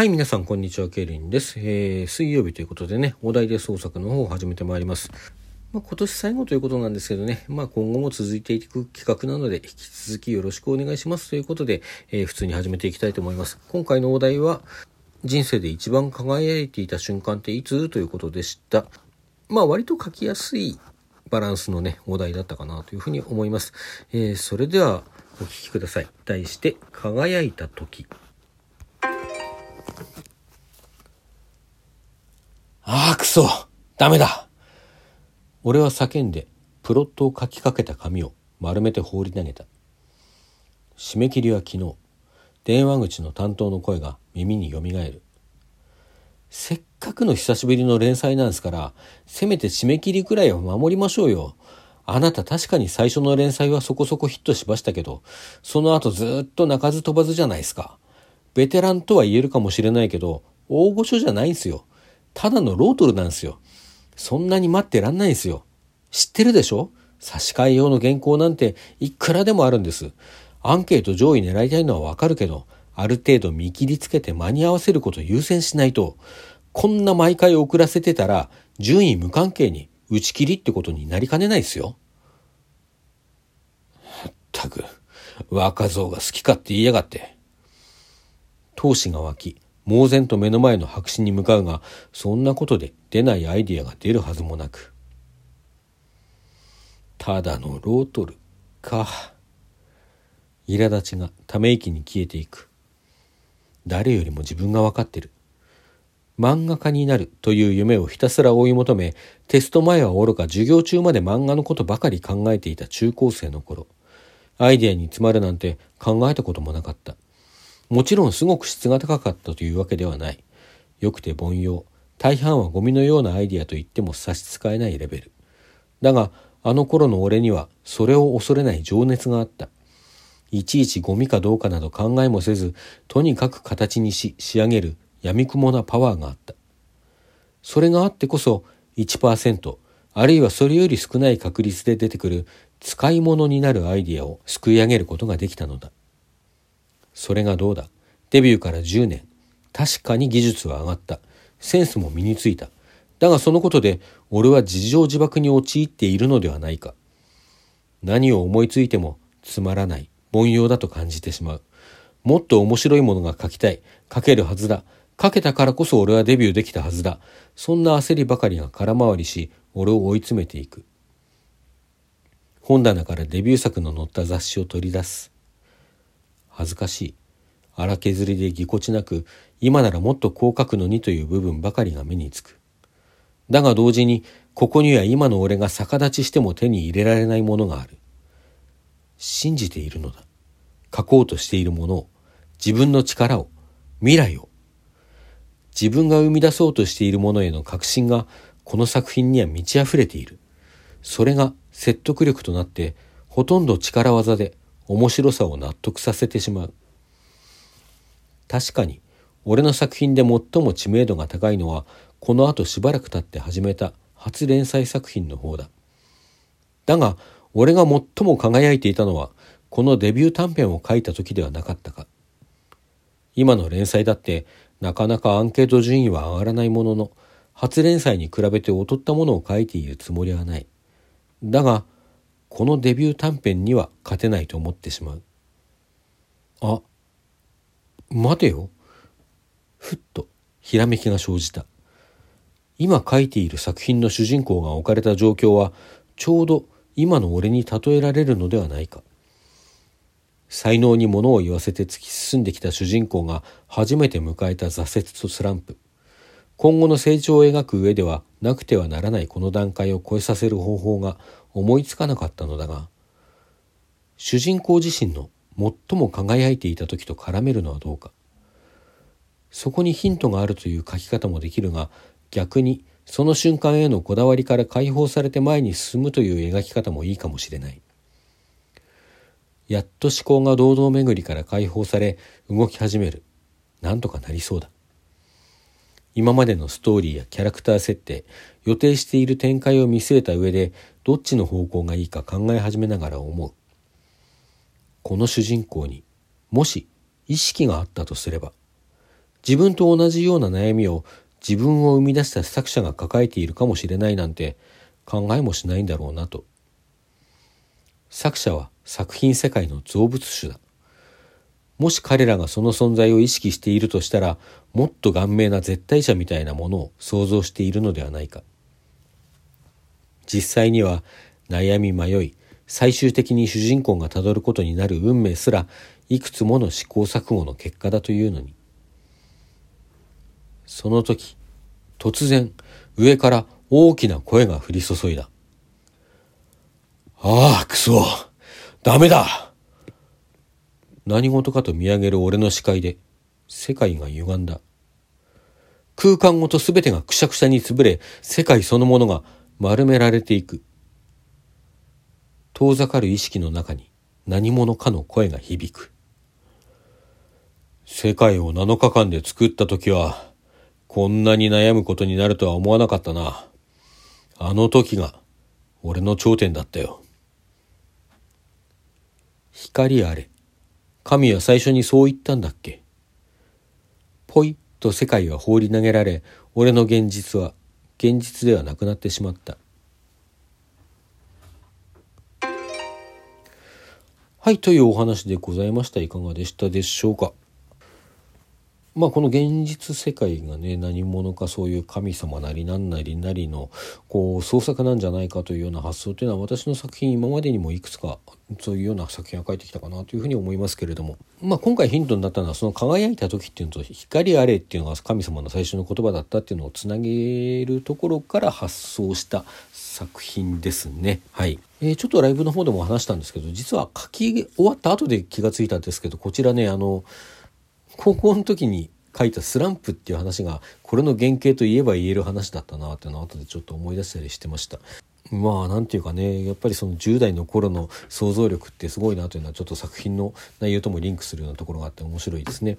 はい、皆さん、こんにちは、ケイリンです。えー、水曜日ということでね、お題で創作の方を始めてまいります。まあ、今年最後ということなんですけどね、まあ、今後も続いていく企画なので、引き続きよろしくお願いしますということで、えー、普通に始めていきたいと思います。今回のお題は、人生で一番輝いていた瞬間っていつ？ということでした。まあ、割と書きやすいバランスのね、お題だったかなというふうに思います。えー、それでは、お聞きください。題して、輝いた時。ああ、くそダメだ俺は叫んで、プロットを書きかけた紙を丸めて放り投げた。締め切りは昨日、電話口の担当の声が耳によみがえる。せっかくの久しぶりの連載なんですから、せめて締め切りくらいは守りましょうよ。あなた確かに最初の連載はそこそこヒットしましたけど、その後ずっと鳴かず飛ばずじゃないですか。ベテランとは言えるかもしれないけど、大御所じゃないんすよ。ただのロートルなんですよ。そんなに待ってらんないんすよ。知ってるでしょ？差し替え用の原稿なんていくらでもあるんです。アンケート上位狙いたいのはわかるけど、ある程度見切りつけて間に合わせること優先しないと、こんな毎回遅らせてたら、順位無関係に打ち切りってことになりかねないですよ。ったく、若造が好きかって言いやがって。闘志が湧き、猛然と目の前の白紙に向かうが、そんなことで出ないアイディアが出るはずもなく。ただのロートルか。苛立ちがため息に消えていく。誰よりも自分がわかってる。漫画家になるという夢をひたすら追い求め、テスト前はおろか授業中まで漫画のことばかり考えていた中高生の頃。アイデアに詰まるなんて考えたこともなかった。もちろんすごく質が高かったというわけではない。よくて凡庸。大半はゴミのようなアイディアと言っても差し支えないレベル。だが、あの頃の俺にはそれを恐れない情熱があった。いちいちゴミかどうかなど考えもせず、とにかく形にし仕上げる闇雲なパワーがあった。それがあってこそ1%、あるいはそれより少ない確率で出てくる使い物になるアイディアをすくい上げることができたのだ。それがどうだ？デビューから10年。確かに技術は上がった。センスも身についた。だがそのことで俺は事情自爆に陥っているのではないか。何を思いついてもつまらない、凡庸だと感じてしまう。もっと面白いものが書きたい。書けるはずだ。書けたからこそ俺はデビューできたはずだ。そんな焦りばかりが空回りし、俺を追い詰めていく。本棚からデビュー作の載った雑誌を取り出す。恥ずかしい。荒削りでぎこちなく、今ならもっとこう書くのにという部分ばかりが目につく。だが同時に、ここには今の俺が逆立ちしても手に入れられないものがある。信じているのだ。書こうとしているものを、自分の力を、未来を。自分が生み出そうとしているものへの確信が、この作品には満ち溢れている。それが説得力となって、ほとんど力技で面白さを納得させてしまう。確かに、俺の作品で最も知名度が高いのは、この後しばらく経って始めた初連載作品の方だ。だが、俺が最も輝いていたのは、このデビュー短編を書いた時ではなかったか。今の連載だって、なかなかアンケート順位は上がらないものの、初連載に比べて劣ったものを書いているつもりはない。だが、このデビュー短編には勝てないと思ってしまう。あ、待てよ。ふっとひらめきが生じた。今書いている作品の主人公が置かれた状況はちょうど今の俺に例えられるのではないか。才能に物を言わせて突き進んできた主人公が初めて迎えた挫折とスランプ。今後の成長を描く上ではなくてはならないこの段階を超えさせる方法が思いつかなかったのだが、主人公自身の最も輝いていた時と絡めるのはどうか。そこにヒントがあるという書き方もできるが、逆にその瞬間へのこだわりから解放されて前に進むという描き方もいいかもしれない。やっと思考が堂々巡りから解放され動き始める。なんとかなりそうだ。今までのストーリーやキャラクター設定、予定している展開を見据えた上で、どっちの方向がいいか考え始めながら思う。この主人公にもし意識があったとすれば、自分と同じような悩みを自分を生み出した作者が抱えているかもしれないなんて考えもしないんだろうなと。作者は作品世界の造物主だ。もし彼らがその存在を意識しているとしたら、もっと顔面な絶対者みたいなものを想像しているのではないか。実際には悩み迷い、最終的に主人公がたどることになる運命すら、いくつもの試行錯誤の結果だというのに。その時、突然、上から大きな声が降り注いだ。ああ、くそダメだ何事かと見上げる俺の視界で世界が歪んだ。空間ごと全てがくしゃくしゃに潰れ、世界そのものが丸められていく。遠ざかる意識の中に何者かの声が響く。世界を7日間で作った時は、こんなに悩むことになるとは思わなかったな。あの時が俺の頂点だったよ。光あれ。神は最初にそう言ったんだっけ？ぽいと世界は放り投げられ、俺の現実は現実ではなくなってしまった。はい、というお話でございました。いかがでしたでしょうか？まあこの現実世界がね何者かそういう神様なり何なりなりのこう創作なんじゃないかというような発想というのは私の作品今までにもいくつかそういうような作品が書いてきたかなというふうに思いますけれども、まあ、今回ヒントになったのはその輝いた時っていうのと光あれっていうのが神様の最初の言葉だったっていうのをつなげるところから発想した作品ですね。はい。えー、ちょっとライブの方でも話したんですけど実は書き終わった後で気がついたんですけどこちらねあの高校の時に書いたスランプっていう話がこれの原型といえば言える話だったなっていうのを後でちょっと思い出したりしてました。まあなんていうかねやっぱりその10代の頃の想像力ってすごいなというのはちょっと作品の内容ともリンクするようなところがあって面白いですね。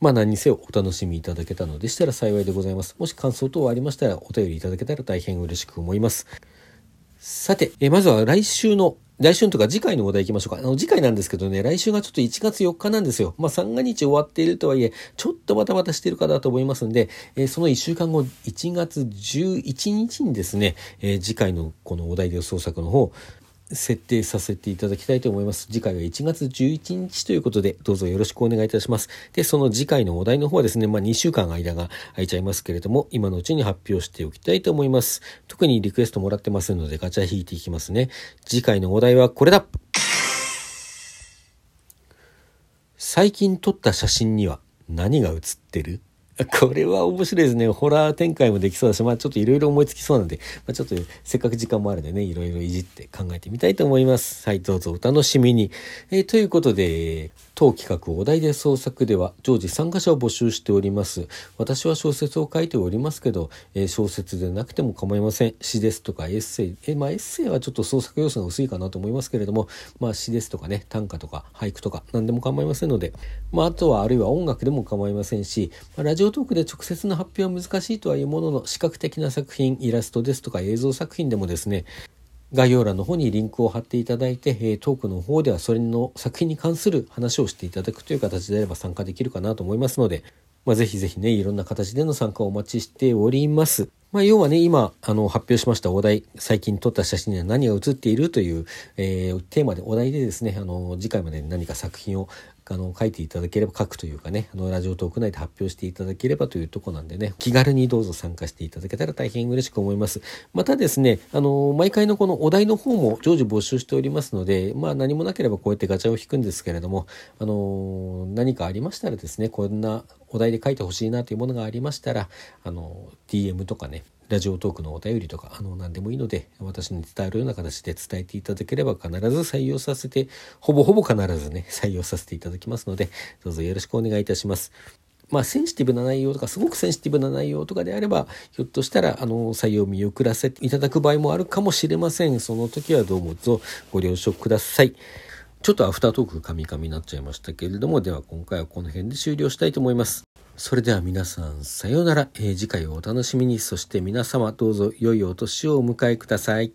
まあ何にせよお楽しみいただけたのでしたら幸いでございます。もし感想等ありましたらお便りいただけたら大変嬉しく思います。さて、えまずは来週の来週とか次回のお題行きましょうか。あの、次回なんですけどね、来週がちょっと1月4日なんですよ。まあ、三が日終わっているとはいえ、ちょっとバタバタしているかなと思いますんで、えー、その1週間後、1月11日にですね、えー、次回のこのお題で創作の方、設定させていただきたいと思います。次回は1月11日ということで、どうぞよろしくお願いいたします。で、その次回のお題の方はですね、まあ2週間間が空いちゃいますけれども、今のうちに発表しておきたいと思います。特にリクエストもらってますので、ガチャ引いていきますね。次回のお題はこれだ最近撮った写真には何が写ってる？これは面白いですね。ホラー展開もできそうだし、まあちょっといろいろ思いつきそうなんで、まあ、ちょっとせっかく時間もあるんでね、いろいろいじって考えてみたいと思います。はい、どうぞお楽しみに。えー、ということで、当企画お題で創作では常時参加者を募集しております。私は小説を書いておりますけど、えー、小説でなくても構いません。詩ですとかエッセイ、えー、まあエッセイはちょっと創作要素が薄いかなと思いますけれども、まあ詩ですとかね、短歌とか俳句とか何でも構いませんので、まああとはあるいは音楽でも構いませんし、まあ、ラジオトークで直接の発表は難しいとはいうものの視覚的な作品、イラストですとか映像作品でもですね、概要欄の方にリンクを貼っていただいて、トークの方ではそれの作品に関する話をしていただくという形であれば参加できるかなと思いますので、まあ、ぜひぜひね、いろんな形での参加をお待ちしております。まあ、要はね、今、あの、発表しましたお題、最近撮った写真には何が写っているという、えー、テーマで、お題でですね、あの、次回までに何か作品をあの書いていただければ書くというかねあのラジオトーク内で発表していただければというとこなんでね気軽にどうぞ参加していただけたら大変嬉しく思います。またですねあの毎回のこのお題の方も常時募集しておりますのでまあ何もなければこうやってガチャを引くんですけれどもあの何かありましたらですねこんなお題で書いてほしいなというものがありましたらあの DM とかねラジオトークのお便りとか、あの、何でもいいので、私に伝えるような形で伝えていただければ必ず採用させて、ほぼほぼ必ずね、採用させていただきますので、どうぞよろしくお願いいたします。まあ、センシティブな内容とか、すごくセンシティブな内容とかであれば、ひょっとしたら、あの、採用見送らせていただく場合もあるかもしれません。その時はどうもぞご了承ください。ちょっとアフタートークカミカミになっちゃいましたけれども、では今回はこの辺で終了したいと思います。それでは皆さん、さようなら。えー、次回をお楽しみに。そして皆様、どうぞ良いお年をお迎えください。